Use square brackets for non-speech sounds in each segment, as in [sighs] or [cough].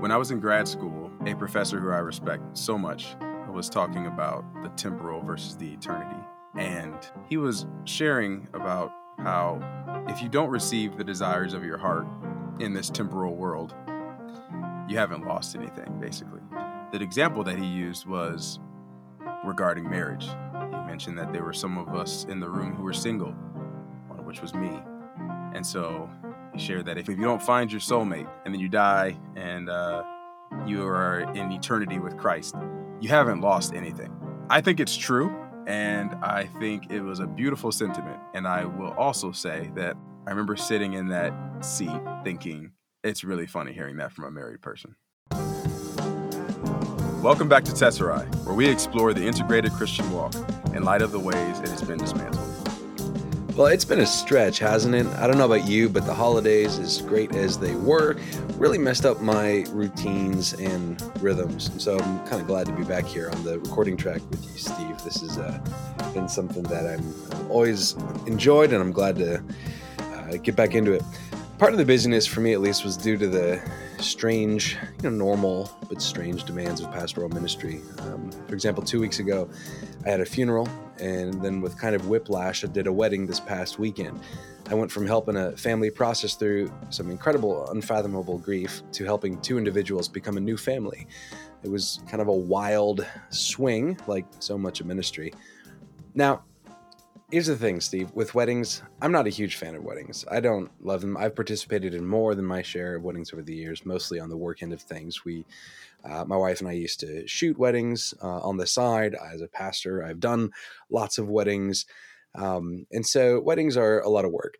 When I was in grad school, a professor who I respect so much was talking about the temporal versus the eternity. And he was sharing about how if you don't receive the desires of your heart in this temporal world, you haven't lost anything, basically. The example that he used was regarding marriage. He mentioned that there were some of us in the room who were single, one of which was me. And so he shared that if, if you don't find your soulmate and then you die and uh, you are in eternity with Christ, you haven't lost anything. I think it's true, and I think it was a beautiful sentiment. And I will also say that I remember sitting in that seat thinking, it's really funny hearing that from a married person. Welcome back to Tesserae, where we explore the integrated Christian walk in light of the ways it has been dismantled. Well, it's been a stretch, hasn't it? I don't know about you, but the holidays, as great as they were, really messed up my routines and rhythms. And so I'm kind of glad to be back here on the recording track with you, Steve. This has uh, been something that I'm always enjoyed, and I'm glad to uh, get back into it. Part of the busyness, for me at least, was due to the strange, you know, normal but strange demands of pastoral ministry. Um, for example, two weeks ago, I had a funeral, and then with kind of whiplash, I did a wedding this past weekend. I went from helping a family process through some incredible, unfathomable grief to helping two individuals become a new family. It was kind of a wild swing, like so much of ministry. Now, here's the thing, Steve. With weddings, I'm not a huge fan of weddings. I don't love them. I've participated in more than my share of weddings over the years, mostly on the work end of things. We, uh, my wife and I used to shoot weddings uh, on the side. As a pastor, I've done lots of weddings. Um, and so weddings are a lot of work.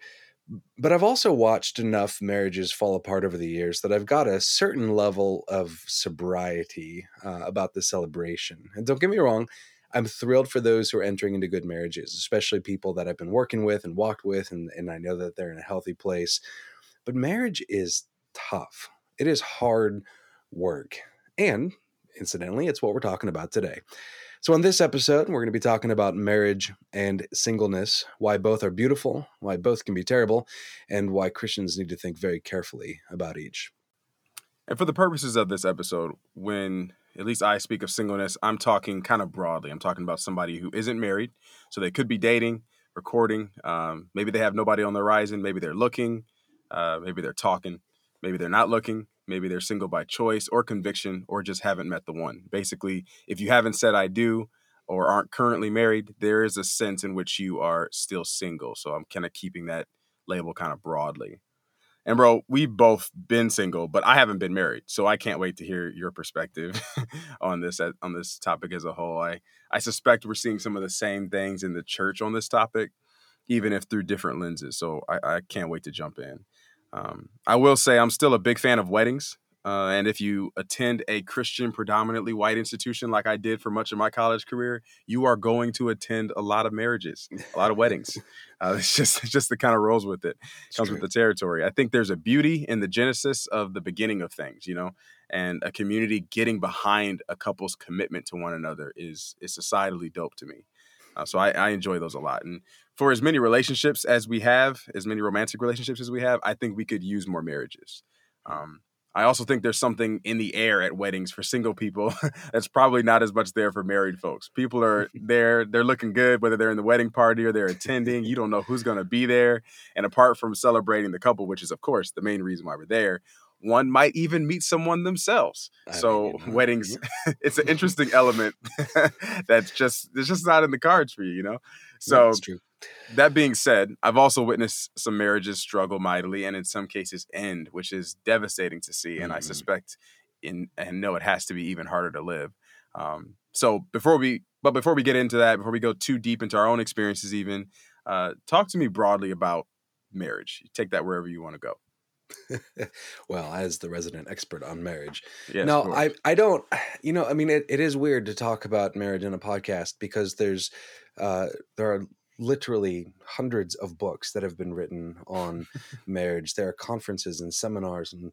But I've also watched enough marriages fall apart over the years that I've got a certain level of sobriety uh, about the celebration. And don't get me wrong, I'm thrilled for those who are entering into good marriages, especially people that I've been working with and walked with, and, and I know that they're in a healthy place. But marriage is tough, it is hard work. And incidentally, it's what we're talking about today. So, on this episode, we're going to be talking about marriage and singleness, why both are beautiful, why both can be terrible, and why Christians need to think very carefully about each. And for the purposes of this episode, when at least I speak of singleness, I'm talking kind of broadly. I'm talking about somebody who isn't married. So they could be dating, recording. Um, maybe they have nobody on the horizon. Maybe they're looking. Uh, maybe they're talking. Maybe they're not looking. Maybe they're single by choice or conviction or just haven't met the one. Basically, if you haven't said I do or aren't currently married, there is a sense in which you are still single. So I'm kind of keeping that label kind of broadly. And bro, we've both been single, but I haven't been married, so I can't wait to hear your perspective [laughs] on this on this topic as a whole. I I suspect we're seeing some of the same things in the church on this topic, even if through different lenses. So I, I can't wait to jump in. Um, I will say I'm still a big fan of weddings. Uh, and if you attend a Christian, predominantly white institution like I did for much of my college career, you are going to attend a lot of marriages, a lot of weddings. [laughs] Uh, it's just it's just the kind of rolls with it. Comes with the territory. I think there's a beauty in the genesis of the beginning of things, you know, and a community getting behind a couple's commitment to one another is is societally dope to me. Uh, so I, I enjoy those a lot. And for as many relationships as we have, as many romantic relationships as we have, I think we could use more marriages. Um, I also think there's something in the air at weddings for single people [laughs] that's probably not as much there for married folks. People are [laughs] there, they're looking good, whether they're in the wedding party or they're attending. You don't know who's going to be there. And apart from celebrating the couple, which is, of course, the main reason why we're there, one might even meet someone themselves. I so mean, weddings, [laughs] it's an interesting element [laughs] that's just it's just not in the cards for you, you know. So that being said, I've also witnessed some marriages struggle mightily and in some cases end, which is devastating to see. And mm-hmm. I suspect in and know it has to be even harder to live. Um, so before we but before we get into that, before we go too deep into our own experiences, even uh, talk to me broadly about marriage. Take that wherever you want to go. [laughs] well, as the resident expert on marriage, yes, no, I I don't. [sighs] You know, I mean, it, it is weird to talk about marriage in a podcast because there's uh, there are literally hundreds of books that have been written on [laughs] marriage. There are conferences and seminars and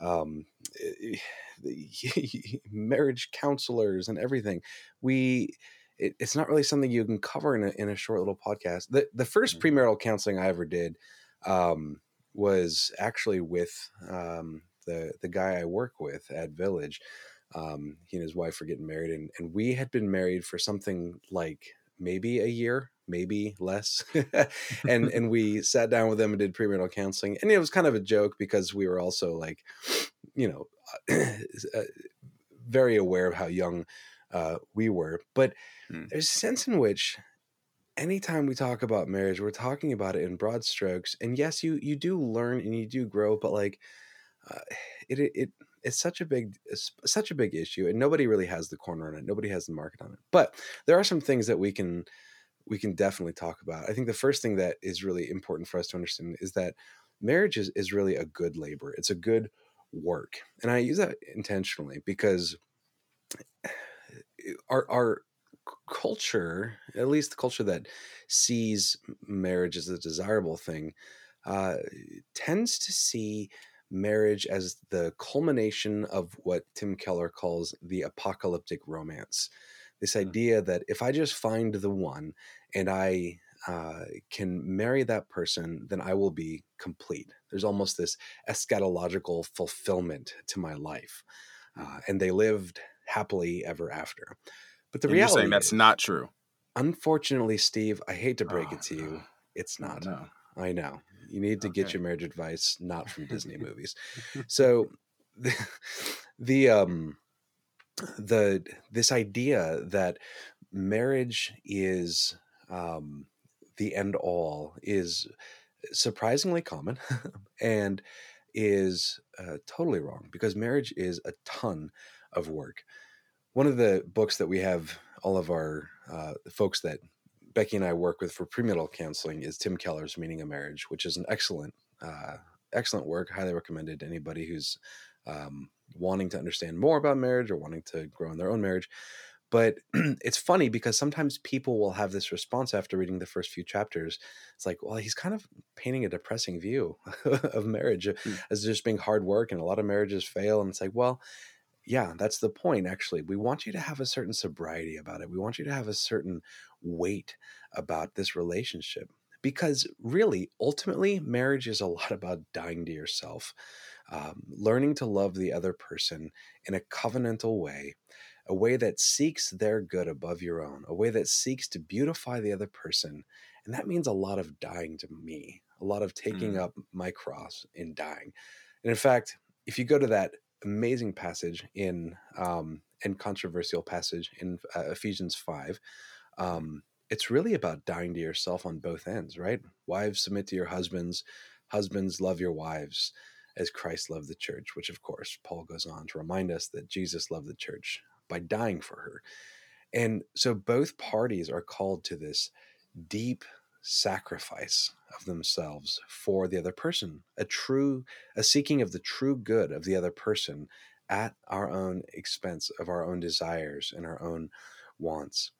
um, eh, [laughs] marriage counselors and everything. We it, it's not really something you can cover in a, in a short little podcast. The the 1st mm-hmm. premarital counseling I ever did um, was actually with um, the the guy I work with at Village. Um, he and his wife were getting married, and, and we had been married for something like maybe a year, maybe less. [laughs] and [laughs] and we sat down with them and did premarital counseling, and it was kind of a joke because we were also like, you know, [clears throat] uh, very aware of how young uh, we were. But hmm. there's a sense in which anytime we talk about marriage, we're talking about it in broad strokes. And yes, you you do learn and you do grow, but like uh, [sighs] it, it it it's such a big such a big issue, and nobody really has the corner on it. Nobody has the market on it. But there are some things that we can we can definitely talk about. I think the first thing that is really important for us to understand is that marriage is, is really a good labor. It's a good work. And I use that intentionally because [sighs] our our culture, at least the culture that sees marriage as a desirable thing, uh, tends to see marriage as the culmination of what Tim Keller calls the apocalyptic romance. This mm. idea that if I just find the one and I uh, can marry that person, then I will be complete. There's almost this eschatological fulfillment to my life. Uh, and they lived happily ever after. But the and reality saying that's is, not true. Unfortunately, Steve, I hate to break oh, it to you, it's not. No. I know. You need to okay. get your marriage advice not from Disney [laughs] movies. So [laughs] the, the um the this idea that marriage is um the end all is surprisingly common [laughs] and is uh, totally wrong because marriage is a ton of work one of the books that we have all of our uh, folks that Becky and I work with for premarital counseling is Tim Keller's Meaning of Marriage, which is an excellent, uh, excellent work. Highly recommended to anybody who's um, wanting to understand more about marriage or wanting to grow in their own marriage. But [clears throat] it's funny because sometimes people will have this response after reading the first few chapters. It's like, well, he's kind of painting a depressing view [laughs] of marriage mm. as just being hard work, and a lot of marriages fail. And it's like, well, yeah, that's the point, actually. We want you to have a certain sobriety about it. We want you to have a certain weight about this relationship. Because really, ultimately, marriage is a lot [laughs] about dying to yourself, um, learning to love the other person in a covenantal way, a way that seeks their good above your own, a way that seeks to beautify the other person. And that means a lot of dying to me, a lot of taking mm. up my cross and dying. And in fact, if you go to that amazing passage in um, and controversial passage in uh, Ephesians five. Um, it's really about dying to yourself on both ends, right? Wives submit to your husbands, husbands love your wives as Christ loved the church. Which, of course, Paul goes on to remind us that Jesus loved the church by dying for her. And so both parties are called to this deep sacrifice of themselves for the other person, a true, a seeking of the true good of the other person at our own expense of our own desires and our own wants.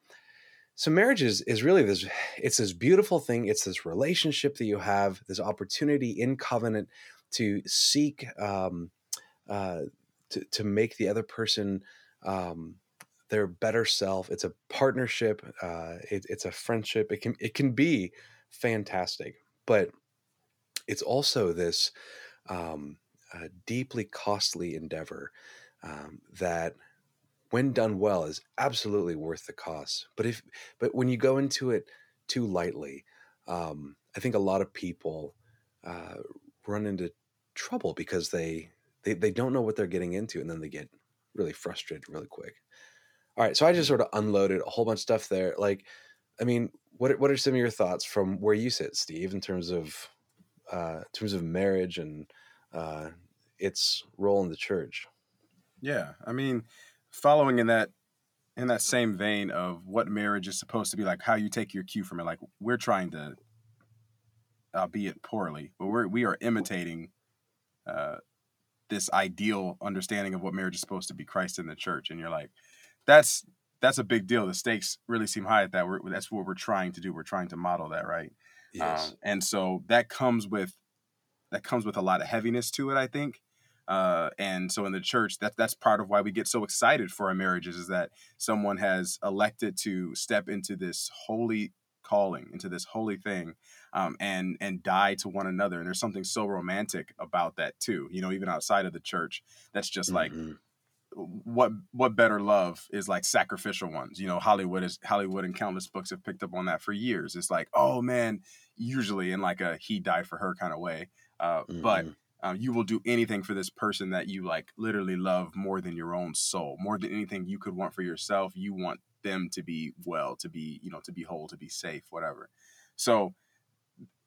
So marriage is, is really this, it's this beautiful thing. It's this relationship that you have, this opportunity in covenant to seek, um, uh, to, to make the other person um, their better self. It's a partnership. Uh, it, it's a friendship. It can it can be fantastic, but it's also this um, uh, deeply costly endeavor um, that, when done well, is absolutely worth the cost. But if but when you go into it too lightly, um, I think a lot of people uh, run into trouble because they, they they don't know what they're getting into, and then they get really frustrated really quick. All right, so I just sort of unloaded a whole bunch of stuff there. Like, I mean, what what are some of your thoughts from where you sit, Steve, in terms of uh, in terms of marriage and uh, its role in the church? Yeah, I mean, following in that in that same vein of what marriage is supposed to be like, how you take your cue from it. Like we're trying to, albeit poorly, but we're we are imitating uh, this ideal understanding of what marriage is supposed to be, Christ in the church, and you're like that's that's a big deal. The stakes really seem high at that. We're, that's what we're trying to do. We're trying to model that, right? Yes. Um, and so that comes with that comes with a lot of heaviness to it, I think. Uh, and so in the church, that that's part of why we get so excited for our marriages is that someone has elected to step into this holy calling, into this holy thing, um, and and die to one another. And there's something so romantic about that too. You know, even outside of the church, that's just like Mm-hmm. What what better love is like sacrificial ones you know hollywood is hollywood and countless books have picked up on that for years. It's like oh man usually in like a he died for her kind of way uh, but Mhm. uh, you will do anything for this person that you like literally love more than your own soul more than anything you could want for yourself. You want them to be well to be you know to be whole to be safe whatever. So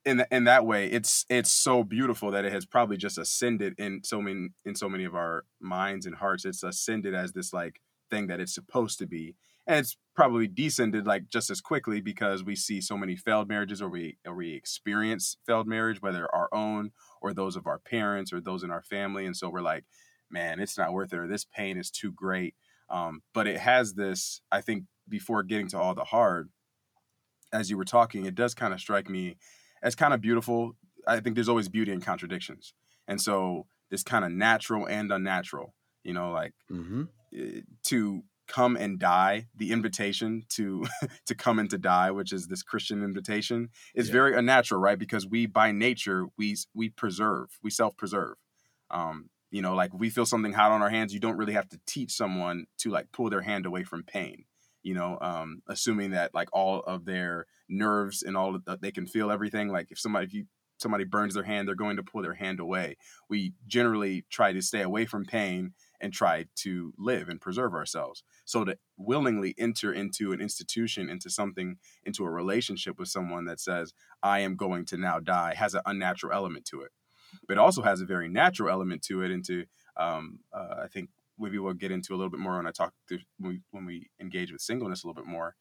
in in that way it's it's so beautiful that it has probably just ascended in so many in so many of our minds and hearts. It's ascended as this like thing that it's supposed to be. And it's probably descended like just as quickly because we see so many failed marriages or we or we experience failed marriage whether our own or those of our parents or those in our family. And so we're like man it's not worth it or this pain is too great. Um, but it has this i think before getting to all the hard as you were talking it does kind of strike me as kind of beautiful. I think there's always beauty in contradictions. And so this kind of natural and unnatural you know like Mhm. eh, to come and die the invitation to [laughs] to come and to die which is this christian invitation is Yeah. very unnatural right? Because we by nature we we preserve we self-preserve. Um you know like we feel something hot on our hands you don't really have to teach someone to like pull their hand away from pain you know um assuming that like all of their nerves and all the, they can feel everything like if somebody if you somebody burns their hand they're going to pull their hand away we generally try to stay away from pain and try to live and preserve ourselves. So to willingly enter into an institution, into something, into a relationship with someone that says, I am going to now die, has an unnatural element to it. But also has a very natural element to it. Into, um, uh, I think maybe we'll get into a little bit more when I talk to, when, we, when we engage with singleness a little bit more,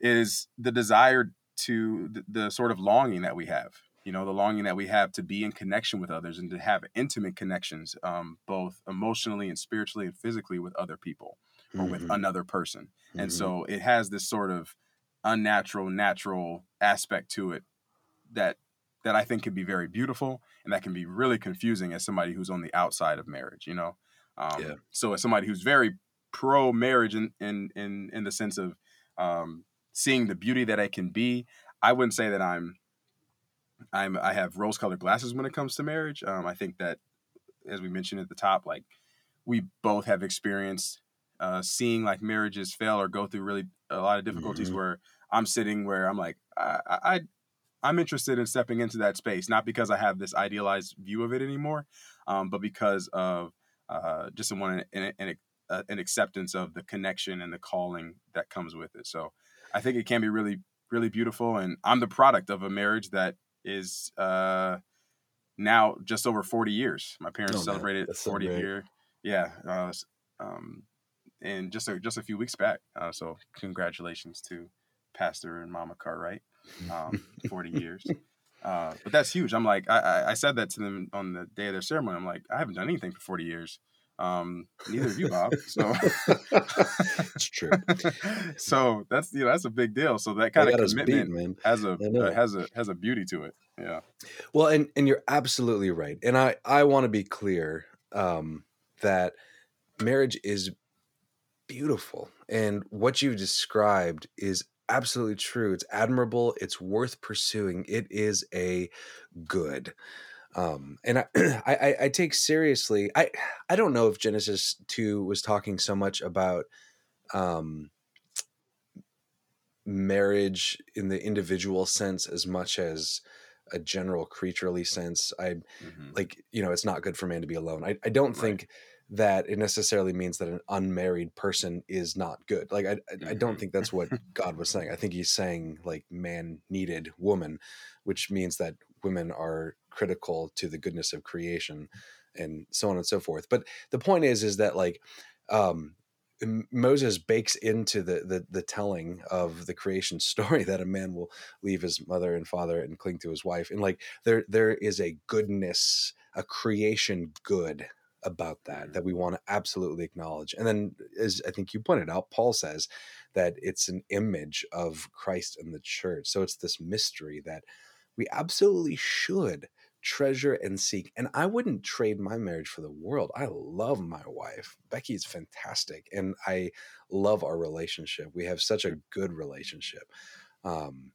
is the desire to the, the sort of longing that we have you know the longing that we have to be in connection with others and to have intimate connections um, both emotionally and spiritually and physically with other people or with Mhm. another person and Mhm. so it has this sort of unnatural natural aspect to it that that i think can be very beautiful and that can be really confusing as somebody who's on the outside of marriage you know um, Yeah. so as somebody who's very pro marriage in in in, in the sense of um, seeing the beauty that it can be i wouldn't say that i'm I'm I have rose colored glasses when it comes to marriage. Um, I think that, as we mentioned at the top, like we both have experienced uh, seeing like marriages fail or go through really a lot of difficulties. Mhm. Where I'm sitting, where I'm like, I, I I- I'm interested in stepping into that space, not because I have this idealized view of it anymore, um, but because of uh, just one an, an, uh, an acceptance of the connection and the calling that comes with it. So I think it can be really really beautiful, and I'm the product of a marriage that is uh, now just over 40 years. My parents Oh, celebrated that's so 40th year. Yeah. Uh, um, and just a, just a few weeks back. Uh, so congratulations to Pastor and Mama Cartwright. Um, 40 years. Uh, but that's huge. I'm like, I, I, I said that to them on the day of their ceremony. I'm like, I haven't done anything for 40 years. Um, neither of you, Bob. So, [laughs] it's true. [laughs] so that's you know that's a big deal. So that kind of commitment man. has a uh, has a has a beauty to it. Yeah. Well, and and you're absolutely right. And I I want to be clear um, that marriage is beautiful, and what you've described is absolutely true. It's admirable. It's worth pursuing. It is a good. Um, and [clears throat] I, I, I- take seriously. I, I don't know if Genesis two was talking so much about um, marriage in the individual sense as much as a general creaturely sense. I Mhm. like you know it's not good for man to be alone. I, I don't Right. think that it necessarily means that an unmarried person is not good. Like I I, don't Mhm. think that's what God was saying. I think he's saying like man needed woman, which means that women are critical to the goodness of creation and so on and so forth. But the point is is that like um Moses bakes into the, the the telling of the creation [laughs] story that a man will leave his mother and father and cling to his wife and like there there is a goodness a creation good about that Mhm. that we want to absolutely acknowledge and then as i think you pointed out paul says that it's an image of christ and the church so it's this mystery that we absolutely should treasure and seek and i wouldn't trade my marriage for the world i love my wife becky is fantastic and i love our relationship we have such a good relationship um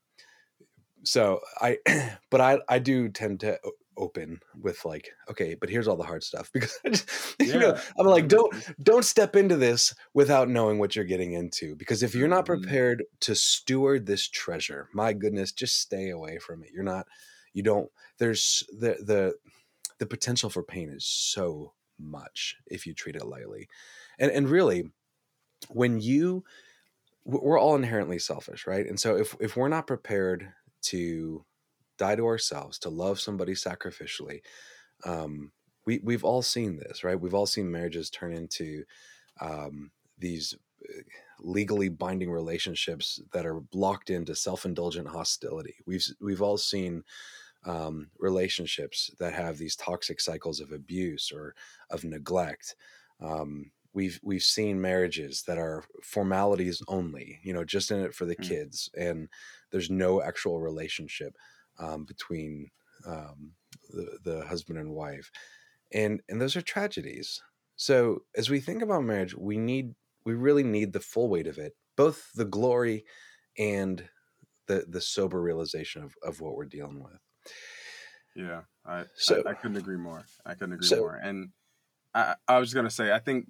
so I, [clears throat] but I I do tend to open with like okay but here's all the hard stuff [laughs] because just, you know i'm like don't don't step into this without knowing what you're getting into because if you're not mm-hmm. prepared to steward this treasure my goodness just stay away from it. You're not you don't there's the the the potential for pain is so much if you treat it lightly. And and really when you we're all inherently selfish right? And so if if we're not prepared to die to ourselves, to love somebody sacrificially. Um, we we've all seen this, right? We've all seen marriages turn into um, these uh, legally binding relationships that are locked into self-indulgent hostility. We've we've all seen um, relationships that have these toxic cycles of abuse or of neglect. Um, we've we've seen marriages that are formalities only, you know, just in it for the mm. kids, and there's no actual relationship um, between um, the, the husband and wife, and and those are tragedies. So as we think about marriage, we need we really need the full weight of it, both the glory and the the sober realization of, of what we're dealing with. Yeah, I so I, I couldn't agree more. I couldn't agree so, more. And I, I was gonna say, I think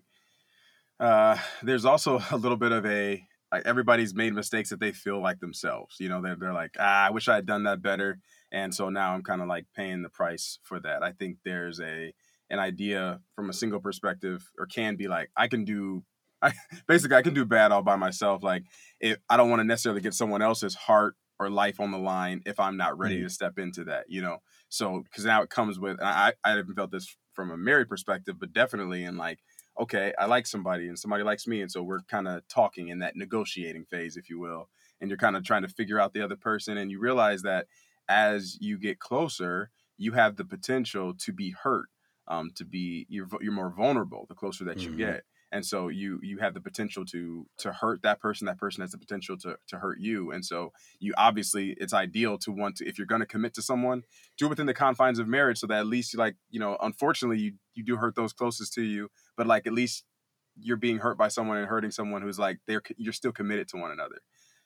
uh, there's also [laughs] a little bit of a like everybody's made mistakes that they feel like themselves. You know, they're they're like, ah, I wish I had done that better, and so now I'm kind of like paying the price for that. I think there's a an idea from a single perspective, or can be like, I can do. [laughs] I, basically, I can do bad all by myself. Like, if I don't want to necessarily get someone else's heart or life on the line if I'm not ready mm-hmm. to step into that, you know. So, because now it comes with, I I haven't felt this from a married perspective, but definitely in like okay, I like somebody and somebody likes me. And so we're kind of talking in that negotiating phase, if you will. And you're kind of trying to figure out the other person. And you realize that as you get closer, you have the potential to be hurt, um, to be, you're, you're more vulnerable the closer that you mm-hmm. get and so you you have the potential to to hurt that person that person has the potential to to hurt you and so you obviously it's ideal to want to if you're going to commit to someone do it within the confines of marriage so that at least you like you know unfortunately you you do hurt those closest to you but like at least you're being hurt by someone and hurting someone who's like they're you're still committed to one another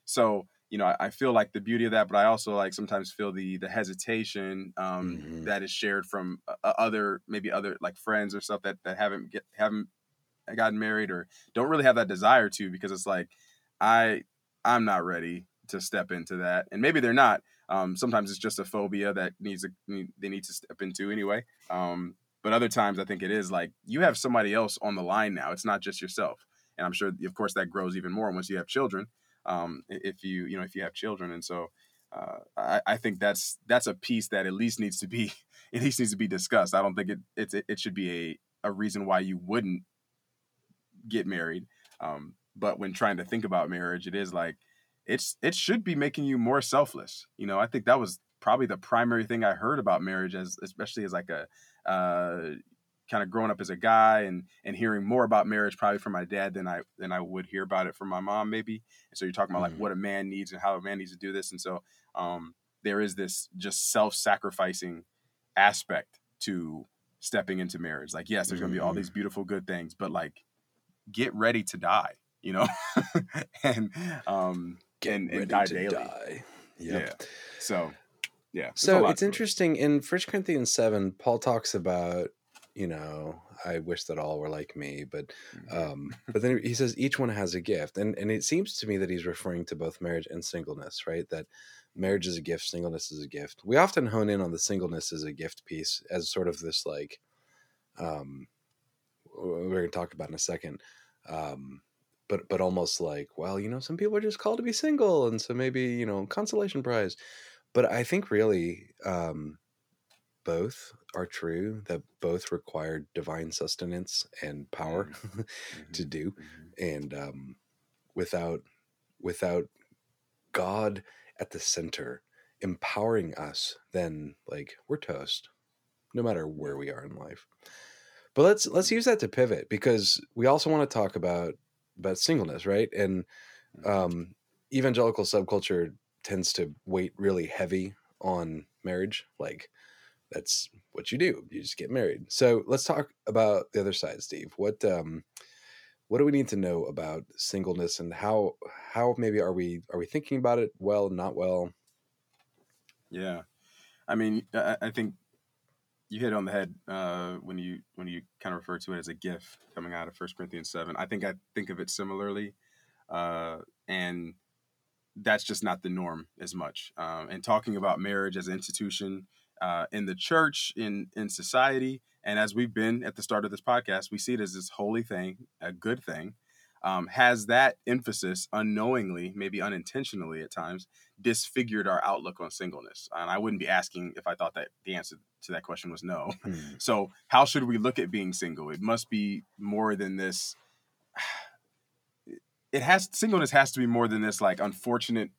so you know I, I feel like the beauty of that but i also like sometimes feel the the hesitation um, mm-hmm. that is shared from uh, other maybe other like friends or stuff that that haven't get haven't gotten married or don't really have that desire to because it's like I I'm not ready to step into that, and maybe they're not. Um, sometimes it's just a phobia that needs a, they need to step into anyway. Um, but other times I think it is like you have somebody else on the line now. It's not just yourself, and I'm sure of course that grows even more once you have children. Um, if you you know if you have children, and so uh, I, I, think that's that's a piece that at least needs to be [laughs] at least needs to be discussed. I don't think it it, it should be a a reason why you wouldn't get married. Um, but when trying to think about marriage, it is like it's it should be making you more selfless. You know, I think that was probably the primary thing I heard about marriage, as especially as like a uh, kind of growing up as a guy and and hearing more about marriage probably from my dad than I than I would hear about it from my mom maybe. And so you're talking about mm-hmm. like what a man needs and how a man needs to do this, and so um, there is this just self-sacrificing aspect to stepping into marriage. Like yes, there's going to be all these mm-hmm. beautiful good things, but like get ready to die, you know, [laughs] and um, get and, and die daily. Die. Yep. Yeah. So, yeah. So it's interesting in First Corinthians seven. Paul talks about you know I wish that all were like me, but mm-hmm. um, but then he says each one has a gift, and and it seems to me that he's referring to both marriage and singleness, right? That marriage is a gift, singleness is a gift. We often hone in on the singleness as a gift piece as sort of this like um we're going to talk about in a second. Um, but but almost like, well, you know, some people are just called to be single, and so maybe you know, consolation prize. But I think really, um, both are true. That both require divine sustenance and power mm-hmm. [laughs] to do, mm-hmm. and um, without without God at the center empowering us, then like we're toast, no matter where we are in life. But let's let's use that to pivot because we also want to talk about about singleness, right? And mm-hmm. um, evangelical subculture tends to weight really heavy on marriage. Like that's what you do. You just get married. So let's talk about the other side, Steve. What um, what do we need to know about singleness and how how maybe are we are we thinking about it well, not well? Yeah, I mean, I, I think you hit on the head uh, when you when you kind of refer to it as a gift coming out of First Corinthians seven. I think I think of it similarly, uh, and that's just not the norm as much. Um, and talking about marriage as an institution uh, in the church, in in society, and as we've been at the start of this podcast, we see it as this holy thing, a good thing. Um, has that emphasis unknowingly, maybe unintentionally at times, disfigured our outlook on singleness? And I wouldn't be asking if I thought that the answer to that question was no. Hmm. So, how should we look at being single? It must be more than this. It has singleness has to be more than this like unfortunate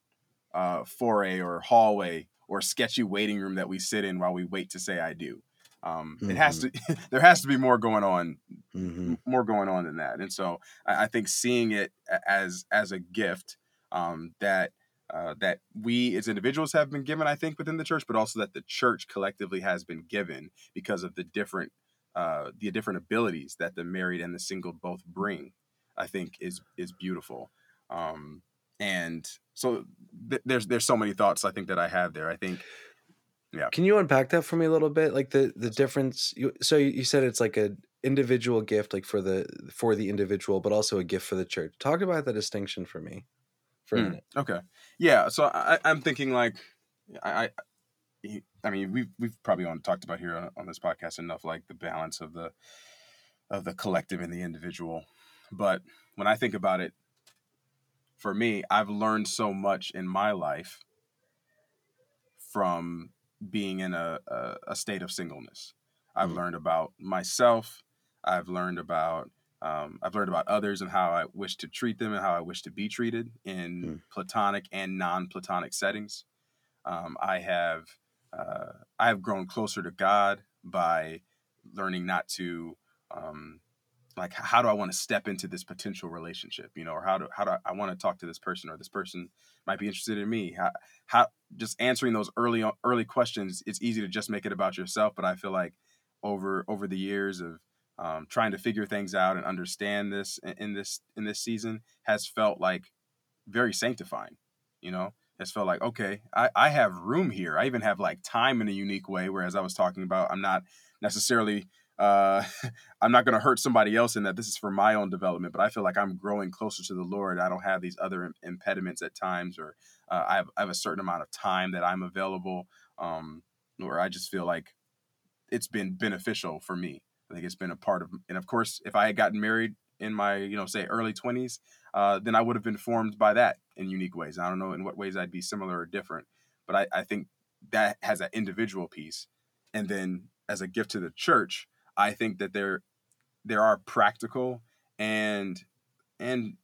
uh, foray or hallway or sketchy waiting room that we sit in while we wait to say I do. Um, mm-hmm. It has to. [laughs] there has to be more going on, mm-hmm. more going on than that. And so I, I, think seeing it as as a gift um, that uh, that we as individuals have been given, I think, within the church, but also that the church collectively has been given because of the different uh, the different abilities that the married and the single both bring. I think is is beautiful. Um, and so th- there's there's so many thoughts I think that I have there. I think yeah. Can you unpack that for me a little bit? Like the the difference. You, so you said it's like a individual gift, like for the for the individual, but also a gift for the church. Talk about the distinction for me. For mm, a minute. Okay. Yeah. So I, I'm thinking like I, I I mean, we've we've probably on talked about here on, on, this podcast enough, like the balance of the of the collective and the individual. But when I think about it, for me, I've learned so much in my life from being in a, a, a state of singleness. I've mm learned about myself. I've learned about um, I've learned about others and how I wish to treat them and how I wish to be treated in mm. platonic and non-platonic settings. Um, I have uh, I have grown closer to God by learning not to um, like how do I want to step into this potential relationship, you know, or how do how do I, I want to talk to this person, or this person might be interested in me. How how just answering those early early questions. It's easy to just make it about yourself, but I feel like over over the years of um, trying to figure things out and understand this in, in this in this season has felt like very sanctifying. You know, has felt like okay, I, I have room here. I even have like time in a unique way. Whereas I was talking about, I'm not necessarily uh, [laughs] I'm not going to hurt somebody else in that this is for my own development, but I feel like I'm growing closer to the Lord. I don't have these other impediments at times, or uh, I, have, I, have, a certain amount of time that I'm available, um, or I just feel like it's been beneficial for me. I think it's been a part of, and of course, if I had gotten married in my, you know, say early 20s, uh, then I would have been formed by that in unique ways. I don't know in what ways I'd be similar or different, but I, I think that has that individual piece. And then as a gift to the church, I think that there there are practical and and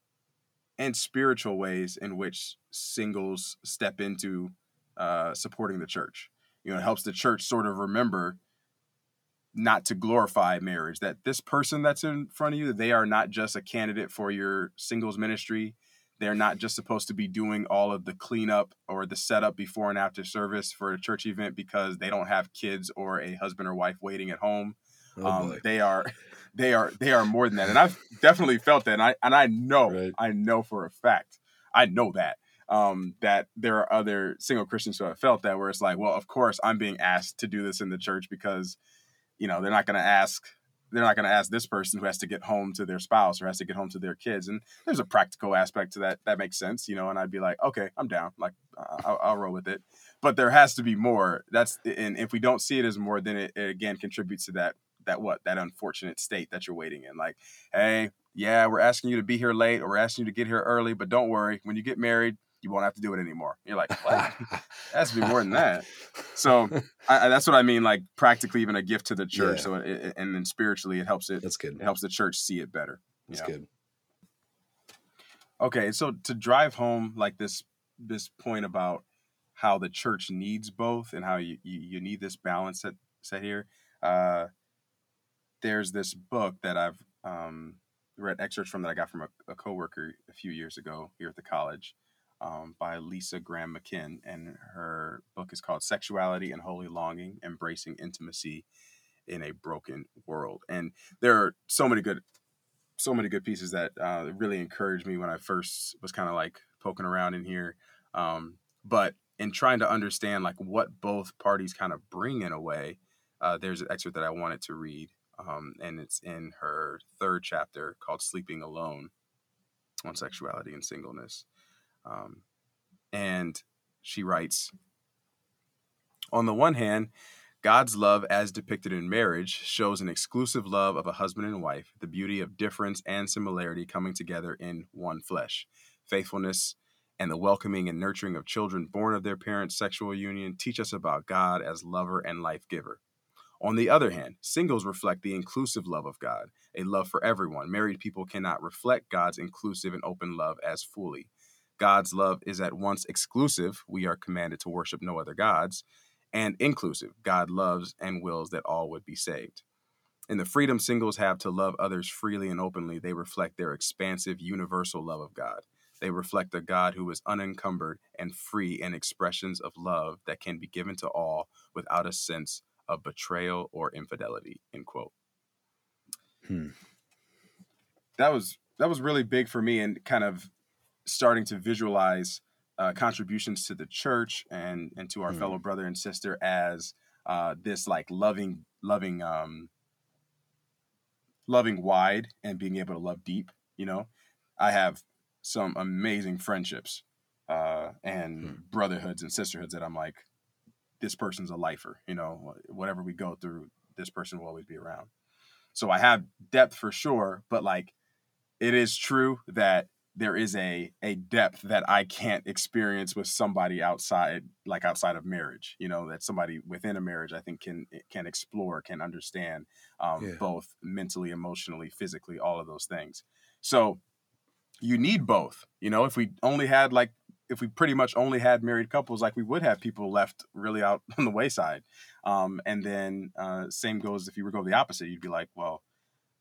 and spiritual ways in which singles step into uh, supporting the church. You know, it helps the church sort of remember not to glorify marriage. That this person that's in front of you, they are not just a candidate for your singles ministry. They're not just supposed to be doing all of the cleanup or the setup before and after service for a church event because they don't have kids or a husband or wife waiting at home. Oh, um, they are, [laughs] they are, they are more than that, and I've definitely felt that, and I and I know, right. I know for a fact, I know that um, that there are other single Christians who have felt that, where it's like, well, of course, I'm being asked to do this in the church because, you know, they're not going to ask they're not going to ask this person who has to get home to their spouse or has to get home to their kids and there's a practical aspect to that that makes sense you know and i'd be like okay i'm down like i'll, I'll roll with it but there has to be more that's and if we don't see it as more then it, it again contributes to that that what that unfortunate state that you're waiting in. Like, hey, yeah, we're asking you to be here late or we're asking you to get here early, but don't worry, when you get married, you won't have to do it anymore. You're like, [laughs] what? it has to be more than that. So I, that's what I mean. Like practically, even a gift to the church. Yeah. So it, and then spiritually, it helps it. That's good. It helps the church see it better. That's good. Okay, so to drive home like this this point about how the church needs both and how you you, you need this balance set set here. Uh, there's this book that I've um, read excerpts from that I got from a, a coworker a few years ago here at the college um, by Lisa Graham McMinn, and her book is called "Sexuality and Holy Longing: Embracing Intimacy in a Broken World." And there are so many good, so many good pieces that uh, really encouraged me when I first was kind of like poking around in here. Um, but in trying to understand like what both parties kind of bring in a way, uh, there's an excerpt that I wanted to read, um, and it's in her third chapter called "Sleeping Alone" on sexuality and singleness, um, and she writes. On the one hand, God's love, as depicted in marriage, shows an exclusive love of a husband and wife, the beauty of difference and similarity coming together in one flesh. Faithfulness and the welcoming and nurturing of children born of their parents' sexual union teach us about God as lover and life giver. On the other hand, singles reflect the inclusive love of God, a love for everyone. Married people cannot reflect God's inclusive and open love as fully. God's love is at once exclusive, we are commanded to worship no other gods, and inclusive. God loves and wills that all would be saved. In the freedom singles have to love others freely and openly, they reflect their expansive, universal love of God. They reflect a God who is unencumbered and free in expressions of love that can be given to all without a sense of betrayal or infidelity. End quote. Hmm. That was that was really big for me and kind of starting to visualize uh, contributions to the church and and to our mm. fellow brother and sister as uh, this like loving loving um, loving wide and being able to love deep. You know, I have some amazing friendships uh, and mm. brotherhoods and sisterhoods that I'm like, this person's a lifer. You know, whatever we go through, this person will always be around. So I have depth for sure, but like, it is true that there is a a depth that I can't experience with somebody outside like outside of marriage you know that somebody within a marriage I think can can explore can understand um, yeah. both mentally emotionally physically all of those things so you need both you know if we only had like if we pretty much only had married couples like we would have people left really out [laughs] on the wayside um, and then uh, same goes if you were go the opposite you'd be like well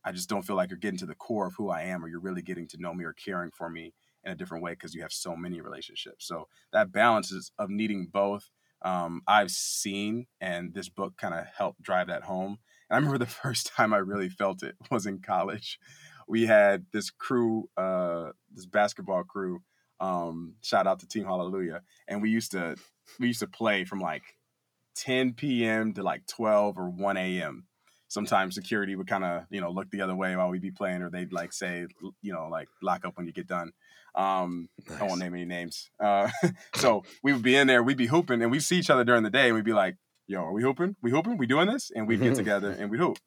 I just don't feel like you're getting to the core of who I am or you're really getting to know me or caring for me in a different way because you have so many relationships. So that balance is of needing both. Um, I've seen, and this book kind of helped drive that home. And I remember the [laughs] first time I really felt it was in college. We had this crew, uh, this basketball crew. Um, shout out to Team Hallelujah, and we used to we used to play from like 10 p.m. to like 12 or 1 a.m sometimes security would kind of you know look the other way while we'd be playing, or they'd like say you know like lock up when you get done. Um, nice. I won't name any names. Uh, [laughs] so we would be in there, we'd be hooping, and we'd see each other during the day, and we'd be like, "Yo, are we hooping? We hooping? We doing this?" And we'd get [laughs] together and we'd hoop.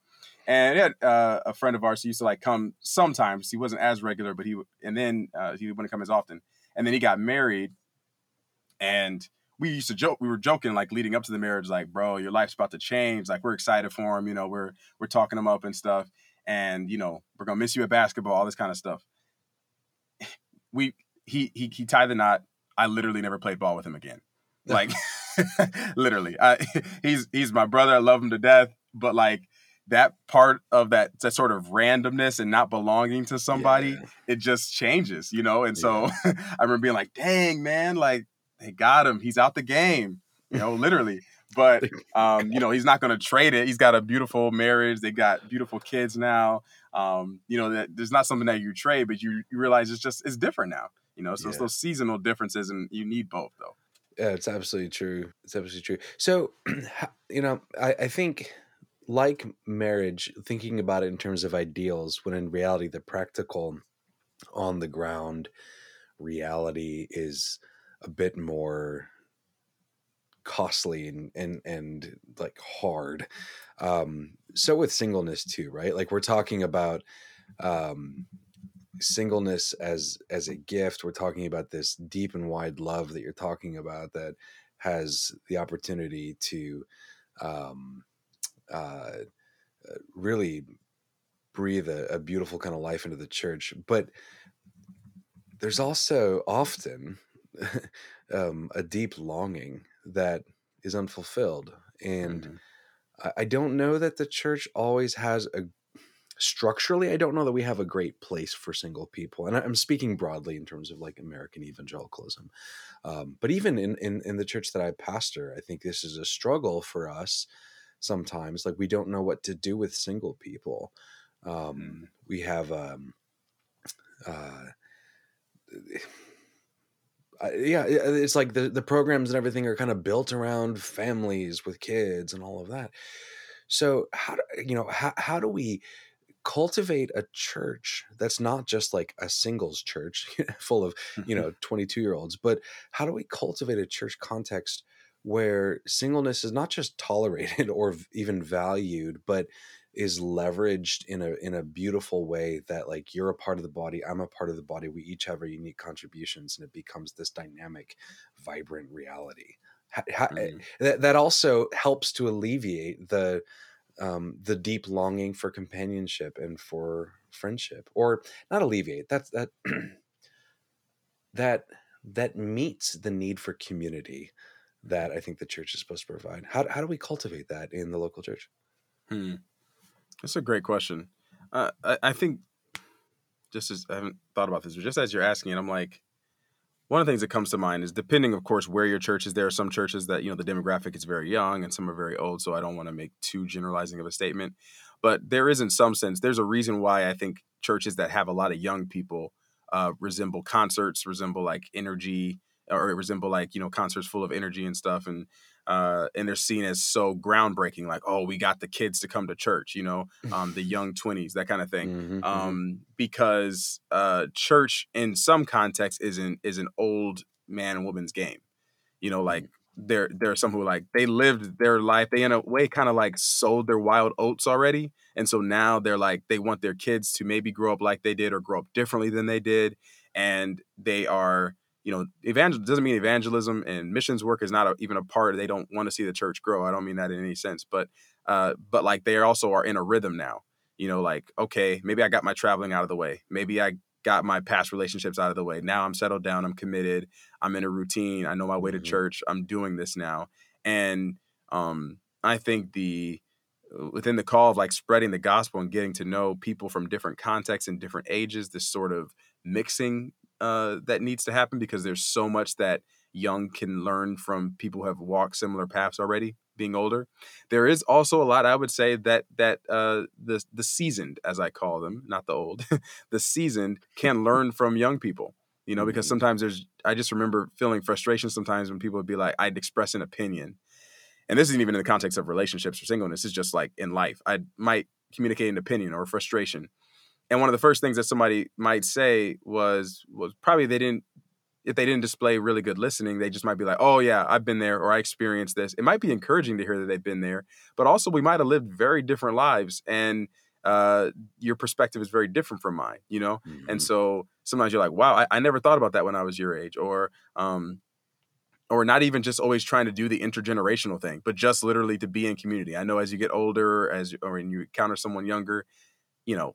And had uh, a friend of ours who used to like come sometimes. He wasn't as regular, but he and then uh, he wouldn't come as often. And then he got married, and we used to joke we were joking like leading up to the marriage like bro your life's about to change. Like we're excited for him you know we're we're talking him up and stuff. And you know we're gonna miss you at basketball all this kind of stuff. [sighs] We he he, he tied the knot. I literally never played ball with him again. Like [laughs] [laughs] literally. I, [laughs] he's he's my brother. I love him to death. But like that part of that that sort of randomness and not belonging to somebody yeah. it just changes you know and yeah. so [laughs] i remember being like dang man like they got him. He's out the game, you know, [laughs] literally. But [laughs] um, you know, he's not going to trade it. He's got a beautiful marriage. They got beautiful kids now. Um, you know, that there's not something that you trade, but you, you realize it's just it's different now. You know, so yeah. it's those seasonal differences, and you need both though. Yeah, it's absolutely true. It's absolutely true. So, [clears throat] you know, I, I think like marriage, thinking about it in terms of ideals, when in reality, the practical, on the ground reality is a bit more costly and and and like hard. Um so with singleness too right? Like we're talking about um singleness as as a gift. We're talking about this deep and wide love that you're talking about that has the opportunity to um uh really breathe a, a beautiful kind of life into the church but there's also often [laughs] um, a deep longing that is unfulfilled. And mm-hmm. I, I don't know that the church always has a structurally, I don't know that we have a great place for single people. And I'm speaking broadly in terms of like American evangelicalism. Um, but even in, in, in the church that I pastor, I think this is a struggle for us sometimes. Like we don't know what to do with single people. Um, mm. We have, um, uh, yeah, it's like the the programs and everything are kind of built around families with kids and all of that. So how do you know how how do we cultivate a church that's not just like a singles church [laughs] full of you [laughs] know 22 year olds but how do we cultivate a church context where singleness is not just tolerated [laughs] or even valued but is leveraged in a in a beautiful way that like you're a part of the body i'm a part of the body we each have our unique contributions and it becomes this dynamic vibrant reality mm-hmm. that, that also helps to alleviate the um, the deep longing for companionship and for friendship or not alleviate that's that [clears throat] that that meets the need for community that i think the church is supposed to provide how, how do we cultivate that in the local church hmm. that's a great question uh, I, I think just as i haven't thought about this but just as you're asking it i'm like one of the things that comes to mind is depending, of course, where your church is. There are some churches that you know the demographic is very young, and some are very old. So I don't want to make too generalizing of a statement, but there is, in some sense, there's a reason why I think churches that have a lot of young people uh, resemble concerts, resemble like energy, or it resemble like you know concerts full of energy and stuff, and uh, and they're seen as so groundbreaking, like oh, we got the kids to come to church, you know, [laughs] um, the young twenties, that kind of thing, mm-hmm, mm-hmm. um, mm-hmm. because uh, church in some context is an is an old man and woman's game, you know, like. Mm-hmm. There, there are some who like they lived their life. They in a way kind of like sold their wild oats already, and so now they're like they want their kids to maybe grow up like they did or grow up differently than they did, and they are you know, evangel doesn't mean evangelism and missions work is not a, even a part. They don't want to see the church grow. I don't mean that in any sense, but uh, but like they also are in a rhythm now. You know, like okay, maybe I got my traveling out of the way. Maybe I got my past relationships out of the way. Now I'm settled down. I'm committed. I'm in a routine. I know my way to mm-hmm. church. I'm doing this now, and um, I think the within the call of like spreading the gospel and getting to know people from different contexts and different ages, this sort of mixing uh, that needs to happen because there's so much that young can learn from people who have walked similar paths already being older there is also a lot i would say that that uh, the the seasoned as i call them not the old [laughs] the seasoned can [laughs] learn from young people you know because mm-hmm. sometimes there's i just remember feeling frustration sometimes when people would be like i'd express an opinion and this isn't even in the context of relationships or singleness it's just like in life i might communicate an opinion or a frustration and one of the first things that somebody might say was was probably they didn't if they didn't display really good listening they just might be like oh yeah i've been there or i experienced this. It might be encouraging to hear that they've been there but also we might have lived very different lives and uh, your perspective is very different from mine you know? Mm-hmm. and so sometimes you're like wow I, I, never thought about that when i was your age or um, or not even just always trying to do the intergenerational thing but just literally to be in community. I know as you get older as or when you encounter someone younger you know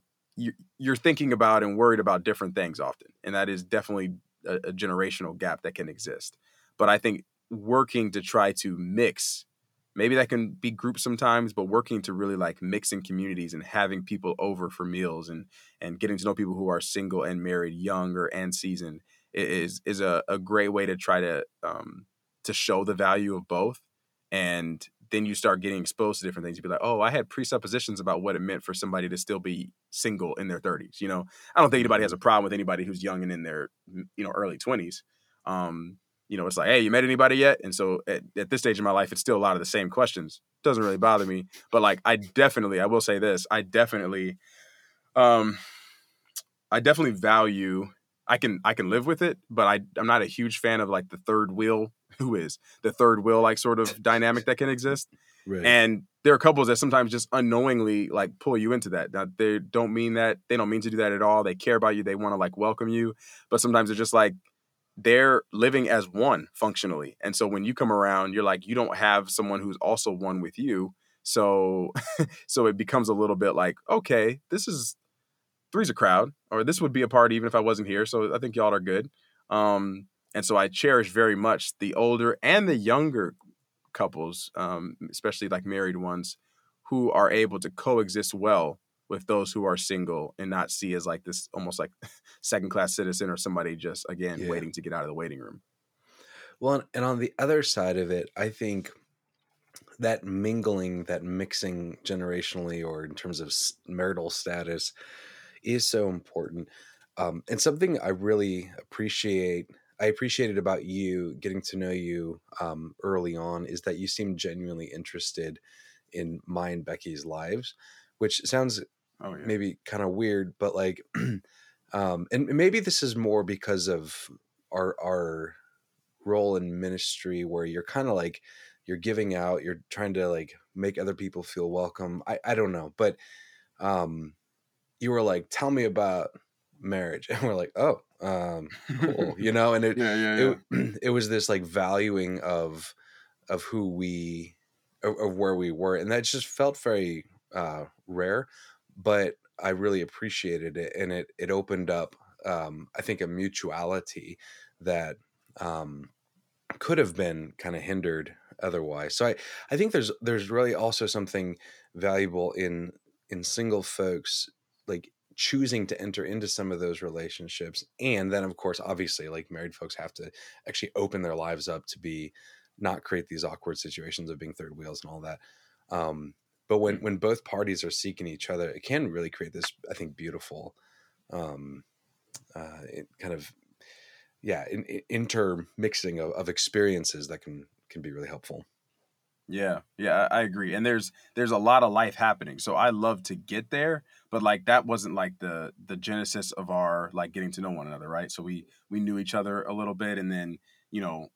you're thinking about and worried about different things often and that is definitely a, a, generational gap that can exist. But i think working to try to mix maybe that can be groups sometimes but working to really like mixing communities and having people over for meals and and getting to know people who are single and married younger and seasoned is is a, a great way to try to um to show the value of both and then you start getting exposed to different things. You'd be like, oh, I had presuppositions about what it meant for somebody to still be single in their 30s. You know, I don't think anybody has a mm-hmm. problem with anybody who's young and in their, you know, early 20s. Um, you know, it's like, hey, you met anybody yet? And so at, at this stage of my life, it's still a lot of the same questions. Doesn't really bother me. But like, I definitely, I will say this, I definitely, um, I definitely value I can I can live with it, but I I'm not a huge fan of like the third wheel who is the third wheel like sort of dynamic that can [laughs] exist. Right. And there are couples that sometimes just unknowingly like pull you into that. Now they don't mean that they don't mean to do that at all. They care about you. They want to like welcome you, but sometimes they're just like they're living as one functionally. And so when you come around, you're like you don't have someone who's also one with you. So [laughs] so it becomes a little bit like okay, this is three's a crowd, or this would be a party even if I wasn't here. So I think y'all are good. Um, and so I cherish very much the older and the younger couples, um, especially like married ones, who are able to coexist well with those who are single and not see as like this almost like [laughs] second class citizen or somebody just again yeah. waiting to get out of the waiting room. Well, and on the other side of it, I think that mingling, that mixing generationally or in terms of marital status is so important. Um, and something I really appreciate I appreciated about you getting to know you um, early on is that you seem genuinely interested in my and Becky's lives, which sounds Oh yeah. maybe kind of weird, but like, [clears throat] um, and maybe this is more because of our our role in ministry, where you're kind of like you're giving out, you're trying to like make other people feel welcome. I I don't know, but um, you were like, tell me about marriage, [laughs] and we're like, oh, um, [laughs] cool, you know, and it yeah, yeah, yeah. it, [clears throat] it was this like valuing of of who we of, of where we were and that just felt very uh rare but i really appreciated it and it it opened up um i think a mutuality that um could have been kind of hindered otherwise so i i think there's there's really also something valuable in in single folks like choosing to enter into some of those relationships and then of course obviously like married folks have to actually open their lives up to be not create these awkward situations of being third wheels and all that um but when when both parties are seeking each other it can really create this i think beautiful um uh kind of yeah in, in- intermixing of, of experiences that can can be really helpful Yeah, yeah, I agree. And there's there's a lot of life happening. So I love to get there, but like that wasn't like the the genesis of our like getting to know one another, right? So we we knew each other a little bit and then, you know,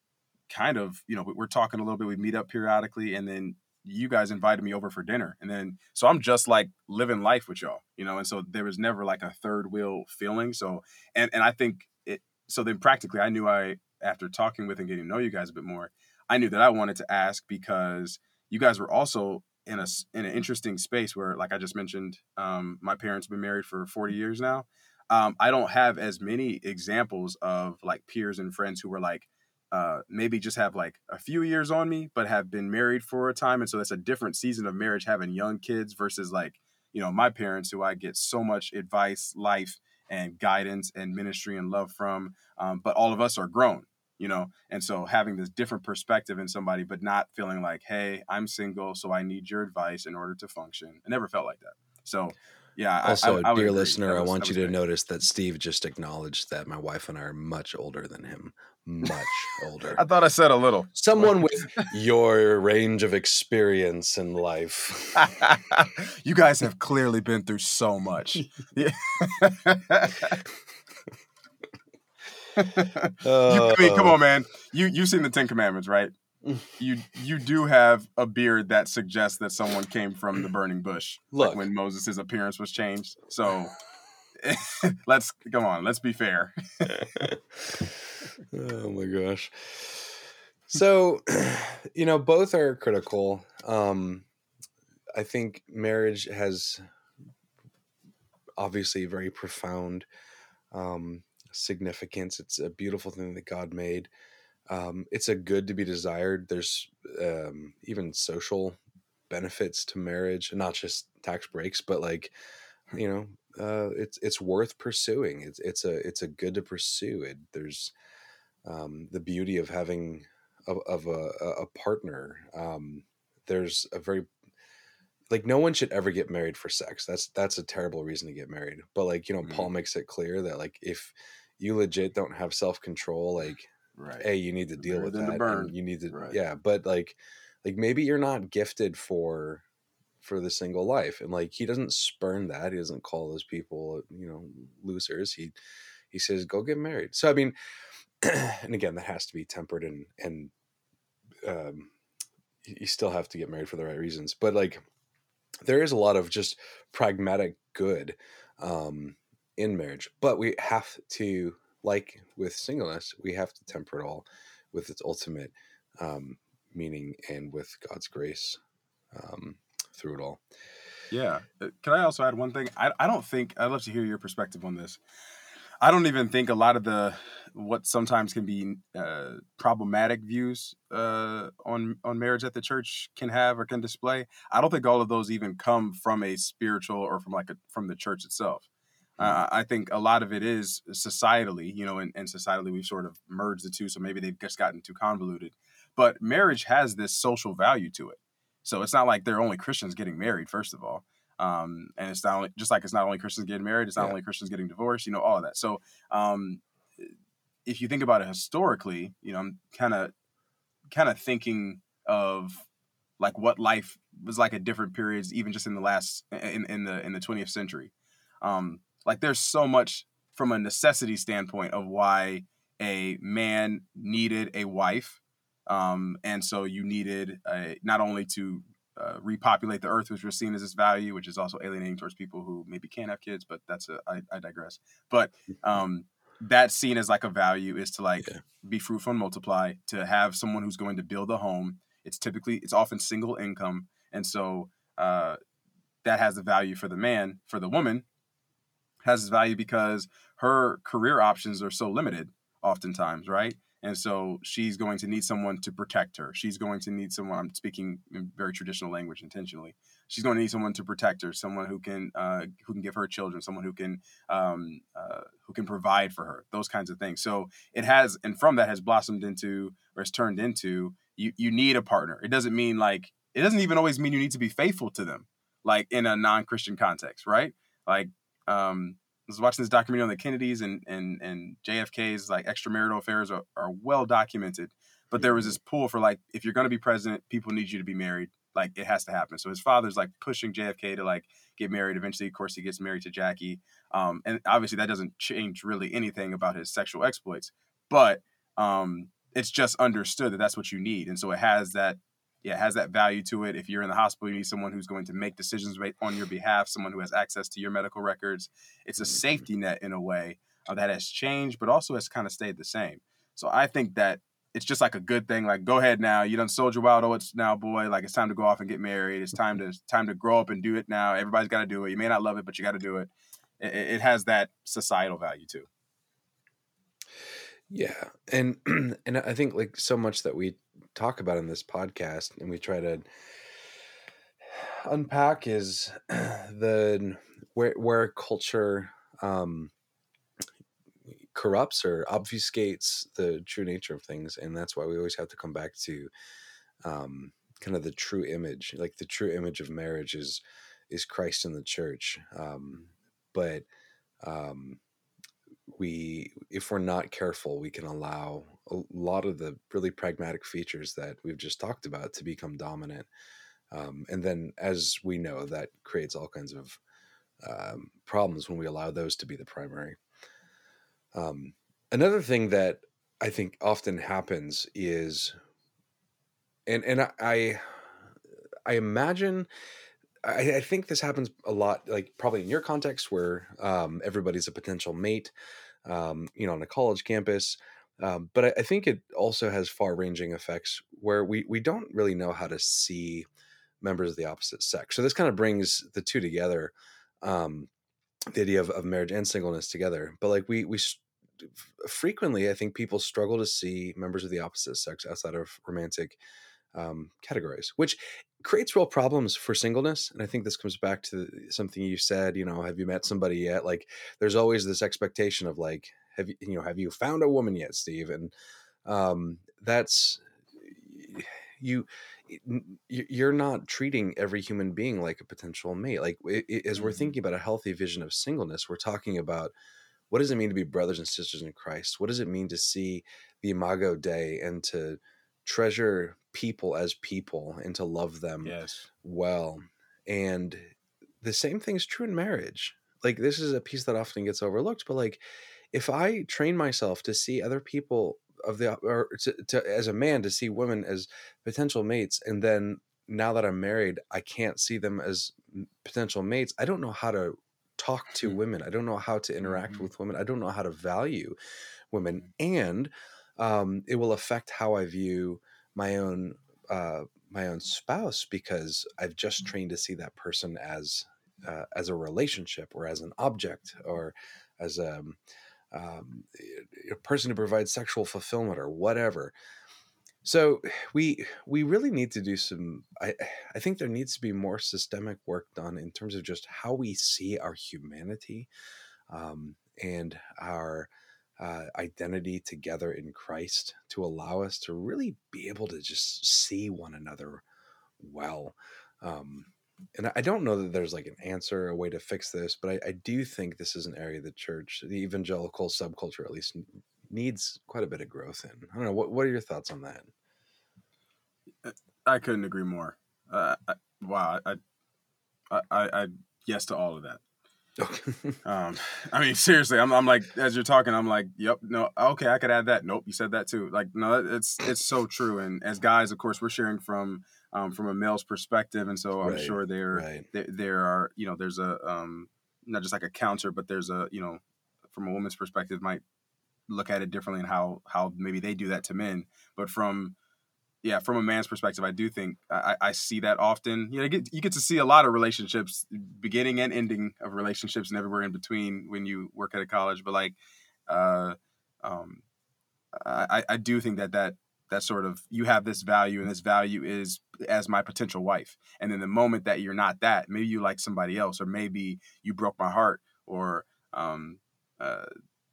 kind of, you know, we're talking a little bit, we meet up periodically and then you guys invited me over for dinner. And then so I'm just like living life with y'all, you know, and so there was never like a third wheel feeling. So and and I think it so then practically I knew I after talking with and getting to know you guys a bit more, I knew that I wanted to ask because you guys were also in a in an interesting space where, like I just mentioned, um, my parents have been married for 40 years now. Um, I don't have as many examples of like peers and friends who were like uh, maybe just have like a few years on me, but have been married for a time, and so that's a different season of marriage having young kids versus like you know my parents who I get so much advice, life, and guidance and ministry and love from. Um, but all of us are grown you know and so having this different perspective in somebody but not feeling like hey i'm single so i need your advice in order to function. I never felt like that. So yeah also I, I would dear listener That i want you to great. notice that steve just acknowledged that my wife and i are much older than him. Much older. I thought i said a little. Someone [laughs] with your range of experience in life. [laughs] You guys have clearly been through so much. Yeah. [laughs] You- I mean, come Uh, on, man. You you've seen the Ten Commandments, right? You you do have a beard that suggests that someone came from the burning bush, Look. like when Moses' appearance was changed. So [laughs] let's come on, let's be fair. [laughs] oh my gosh. So, [clears throat] you know, both are critical. Um, I think marriage has obviously very profound um, significance. It's a beautiful thing that God made. Um, it's a good to be desired. There's um, even social benefits to marriage, not just tax breaks, but like you know, uh, it's it's worth pursuing. It's it's a it's a good to pursue. It there's um, the beauty of having of, of a, a a partner. Um, there's a very like no one should ever get married for sex. That's that's a terrible reason to get married. But like you know, Paul makes it clear that like if you legit don't have self control, like Right. hey, you need to deal Better with that. burn. You need to Right. yeah. But like like maybe you're not gifted for for the single life and like he doesn't spurn that he doesn't call those people you know losers he he says go get married so i mean [clears throat] and again that has to be tempered and and um you you still have to get married for the right reasons but like there is a lot of just pragmatic good um in marriage but we have to like with singleness we have to temper it all with its ultimate um meaning and with god's grace um through it all Yeah. Uh, Can I also add one thing? I, I don't think I'd love to hear your perspective on this. I don't even think a lot of the what sometimes can be uh, problematic views uh, on on marriage that the church can have or can display. I don't think all of those even come from a spiritual or from like a, from the church itself. Uh, I think a lot of it is societally, you know, and, and societally we've sort of merged the two, so maybe they've just gotten too convoluted. But marriage has this social value to it. So it's not like they're only Christians getting married, first of all. Um, and it's not only, just like it's not only Christians getting married, it's not Yeah. only Christians getting divorced, you know, all of that. So um, if you think about it historically, you know, I'm kind of kind of thinking of like what life was like at different periods, even just in the last in, in the in the 20th century. Um, like there's so much from a necessity standpoint of why a man needed a wife, um, and so you needed a, not only to uh, repopulate the earth, which was seen as its value, which is also alienating towards people who maybe can't have kids, but that's a I, I digress. But um, that's seen as like a value is to like yeah. be fruitful and multiply, to have someone who's going to build a home. It's typically it's often single income, and so uh, that has a value for the man. For the woman, has value because her career options are so limited, oftentimes, right? And so she's going to need someone to protect her. She's going to need someone. I'm speaking in very traditional language intentionally. She's going to need someone to protect her, someone who can uh, who can give her children, someone who can um, uh, who can provide for her. Those kinds of things. So it has, and from that has blossomed into or has turned into you. You need a partner. It doesn't mean like it doesn't even always mean you need to be faithful to them, like in a non-Christian context, right? Like um, was watching this documentary on the Kennedys and and and JFK's like extramarital affairs are, are well documented. But there was this pull for like, if you're going to be president, people need you to be married. Like it has to happen. So his father's like pushing JFK to like get married. Eventually, of course, he gets married to Jackie. Um, and obviously, that doesn't change really anything about his sexual exploits. But um, it's just understood that that's what you need, and so it has that yeah, it has that value to it. If you're in the hospital, you need someone who's going to make decisions on your behalf, someone who has access to your medical records. It's a mm-hmm. safety net in a way uh, that has changed, but also has kind of stayed the same. So I think that it's just like a good thing. Like, go ahead now. You done sold your wild oats now, boy. Like, it's time to go off and get married. It's time to time to grow up and do it now. Everybody's got to do it. You may not love it, but you got to do it. it. It has that societal value too. Yeah, and [clears throat] and I think like so much that we talk about in this podcast and we try to unpack is [clears throat] the where where culture um, corrupts or obfuscates the true nature of things, and that's why we always have to come back to um, kind of the true image. Like the true image of marriage is is Christ in the church, um, but um, we if we're not careful we can allow a lot of the really pragmatic features that we've just talked about to become dominant um, and then as we know that creates all kinds of um, problems when we allow those to be the primary um, another thing that i think often happens is and and i i imagine I, I, think this happens a lot, like probably in your context where um, everybody's a potential mate, um, you know, on a college campus. Um, but I, I, think it also has far-ranging effects where we we don't really know how to see members of the opposite sex. So this kind of brings the two together, um, the idea of, of marriage and singleness together. But like we we frequently, I think people struggle to see members of the opposite sex outside of romantic um, categories, which creates real problems for singleness. And I think this comes back to something you said. You know, have you met somebody yet? Like, there's always this expectation of like, have you, you know, have you found a woman yet, Steve? And um, that's you. You're not treating every human being like a potential mate. Like, it, it, as we're mm-hmm. thinking about a healthy vision of singleness, we're talking about what does it mean to be brothers and sisters in Christ? What does it mean to see the Imago Dei and to treasure people as people and to love them yes. well. And the same thing is true in marriage. Like this is a piece that often gets overlooked, but like if I train myself to see other people of the or to, to as a man to see women as potential mates and then now that I'm married, I can't see them as potential mates. I don't know how to talk to mm-hmm. women. I don't know how to interact mm-hmm. with women. I don't know how to value women. Mm-hmm. And um, it will affect how I view my own uh, my own spouse because I've just mm. trained to see that person as uh, as a relationship or as an object or as a, um, a person who provides sexual fulfillment or whatever. So [sighs] we we really need to do some. I [sighs] I think there needs to be more systemic work done in terms of just how we see our humanity um, and our uh, identity together in Christ to allow us to really be able to just see one another well. Um, and I don't know that there's like an answer, a way to fix this, but I, I, do think this is an area the church, the evangelical subculture, at least needs quite a bit of growth in. I don't know. What What are your thoughts on that? I couldn't agree more. Uh, I, wow, I, I, I, I, yes to all of that. [laughs] um, [laughs] I mean, seriously, I'm, I'm like, as you're talking, I'm like, yep, no, okay, I could add that. Nope, you said that too. Like, no, it's it's so true. And as guys, of course, we're sharing from um, from a male's perspective, and so I'm Right, sure there, right. there there are you know there's a um, not just like a counter, but there's a you know from a woman's perspective might look at it differently and how how maybe they do that to men, but from yeah, from a man's perspective, I do think I, I see that often. You know, you get, you get to see a lot of relationships, beginning and ending of relationships, and everywhere in between when you work at a college. But like, uh, um, I, I do think that that that sort of you have this value, and this value is as my potential wife. And then the moment that you're not that, maybe you like somebody else, or maybe you broke my heart, or um, uh,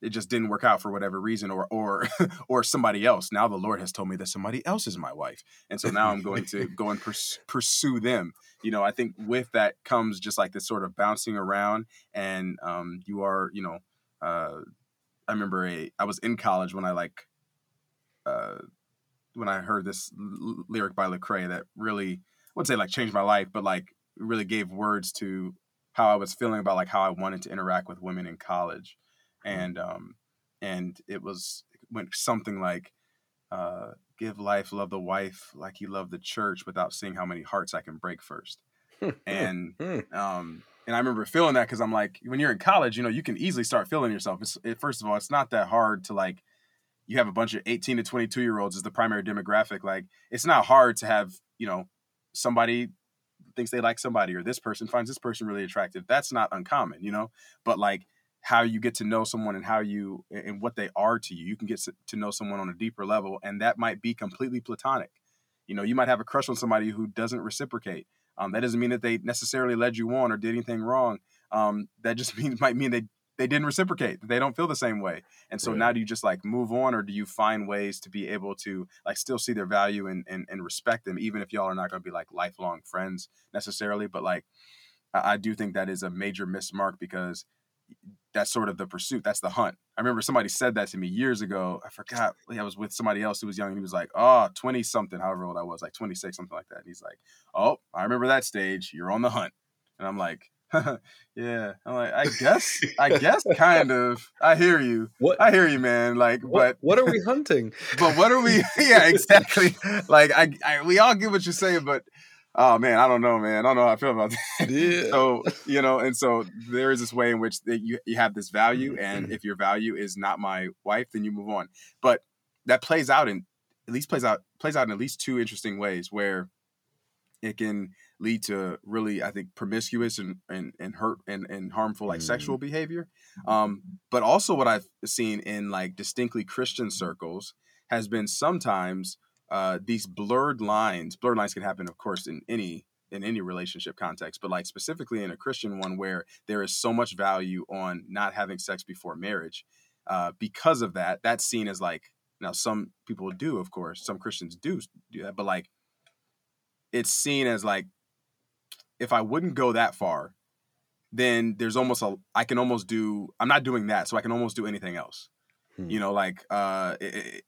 it just didn't work out for whatever reason or or [laughs] or somebody else. Now the lord has told me that somebody else is my wife. And so now i'm going to [laughs] go and pers- pursue them. You know i think with that comes just like this sort of bouncing around and um, you are you know uh, i remember a i was in college when i like uh, when i heard this l- lyric by lecrae that really i wouldn't say like changed my life but like really gave words to how i was feeling about like how i wanted to interact with women in college. And um and it was it went something like uh give life love the wife like you love the church without seeing how many hearts i can break first. [laughs] And Hmm. um and i remember feeling that because i'm like when you're in college you know you can easily start feeling yourself. It's it, first of all it's not that hard to like you have a bunch of 18 to 22 year olds as the primary demographic like it's not hard to have you know somebody thinks they like somebody or this person finds this person really attractive. That's not uncommon you know? But like how you get to know someone and how you and what they are to you you can get to know someone on a deeper level and that might be completely platonic. You know you might have a crush on somebody who doesn't reciprocate. Um, that doesn't mean that they necessarily led you on or did anything wrong. Um, that just [laughs] means might mean they they didn't reciprocate they don't feel the same way and so Right. now do you just like move on or do you find ways to be able to like still see their value and and, and respect them even if y'all are not going to be like lifelong friends necessarily but like I, I do think that is a major mismark because that's sort of the pursuit. That's the hunt. I remember somebody said that to me years ago. I forgot. I was with somebody else who was young and he was like, ah, oh, 20 something, however old I was, like 26, something like that. And he's like, oh, I remember that stage. You're on the hunt. And I'm like, [laughs] yeah. I'm like, I guess, I guess kind of. I hear you. What? I hear you, man. Like, what? but What are we hunting? [laughs] but what are we? [laughs] yeah, exactly. Like, I, I, we all get what you're saying, but oh man, I don't know, man. I don't know how I feel about that. Yeah. so you know and so there is this way in which that you, you have this value and mm-hmm. if your value is not my wife then you move on but that plays out in at least plays out plays out in at least two interesting ways where it can lead to really i think promiscuous and and, and hurt and, and harmful like Mhm. sexual behavior um but also what i've seen in like distinctly christian circles has been sometimes uh these blurred lines blurred lines can happen of course in any in any relationship context, but like specifically in a Christian one where there is so much value on not having sex before marriage. Uh, because of that, that's seen as like now some people do, of course, some Christians do do that, but like it's seen as like if I wouldn't go that far, then there's almost a I can almost do I'm not doing that, so I can almost do anything else. Hmm. You know, like uh,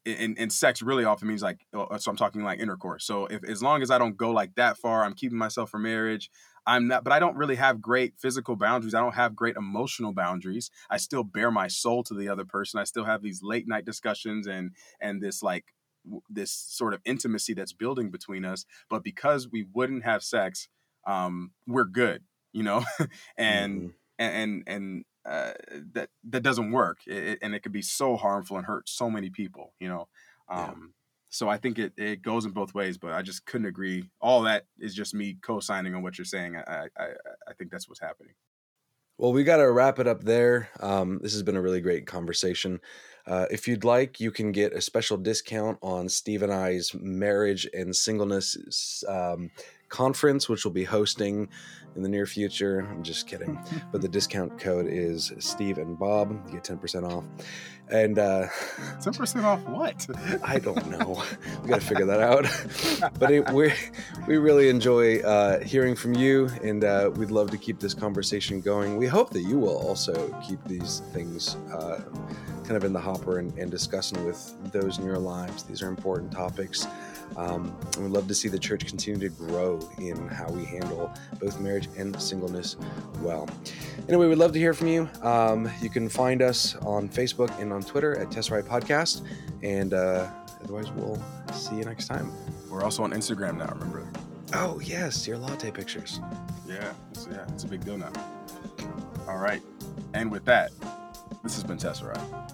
and, and sex really often means like uh, so I'm talking like intercourse. So if as long as I don't go like that far, I'm keeping myself for marriage. I'm not, but I don't really have great physical boundaries. I don't have great emotional boundaries. I still bare my soul to the other person. I still have these late night discussions and and this like w- this sort of intimacy that's building between us. But because we wouldn't have sex, um, we're good, you know, [laughs] and Mhm. and and, and uh, that that doesn't work, it, and it could be so harmful and hurt so many people, you know. Yeah. Um, So I think it, it goes in both ways, but I just couldn't agree. All that is just me co-signing on what you're saying. I I, I- I think that's what's happening. Well, we got to wrap it up there. Um, this has been a really great conversation. Uh, if you'd like, you can get a special discount on Steve and I's marriage and singleness um, conference, which we'll be hosting in the near future. I'm just kidding. [laughs] But the discount code is Steve and Bob. You get 10% off. And uh, Ten percent off what? I don't know. we got to figure that out. [laughs] but it, we we really enjoy uh, hearing from you, and uh, we'd love to keep this conversation going. We hope that you will also keep these things uh, kind of in the hopper and, and discussing with those in your lives. These are important topics. Um, and we'd love to see the church continue to grow in how we handle both marriage and singleness well. Anyway, we'd love to hear from you. Um, you can find us on Facebook and on Twitter at Tesseract Podcast. And uh, otherwise, we'll see you next time. We're also on Instagram now, remember? Oh, yes, your latte pictures. Yeah, it's, yeah, it's a big deal now. All right. And with that, this has been Tesseract.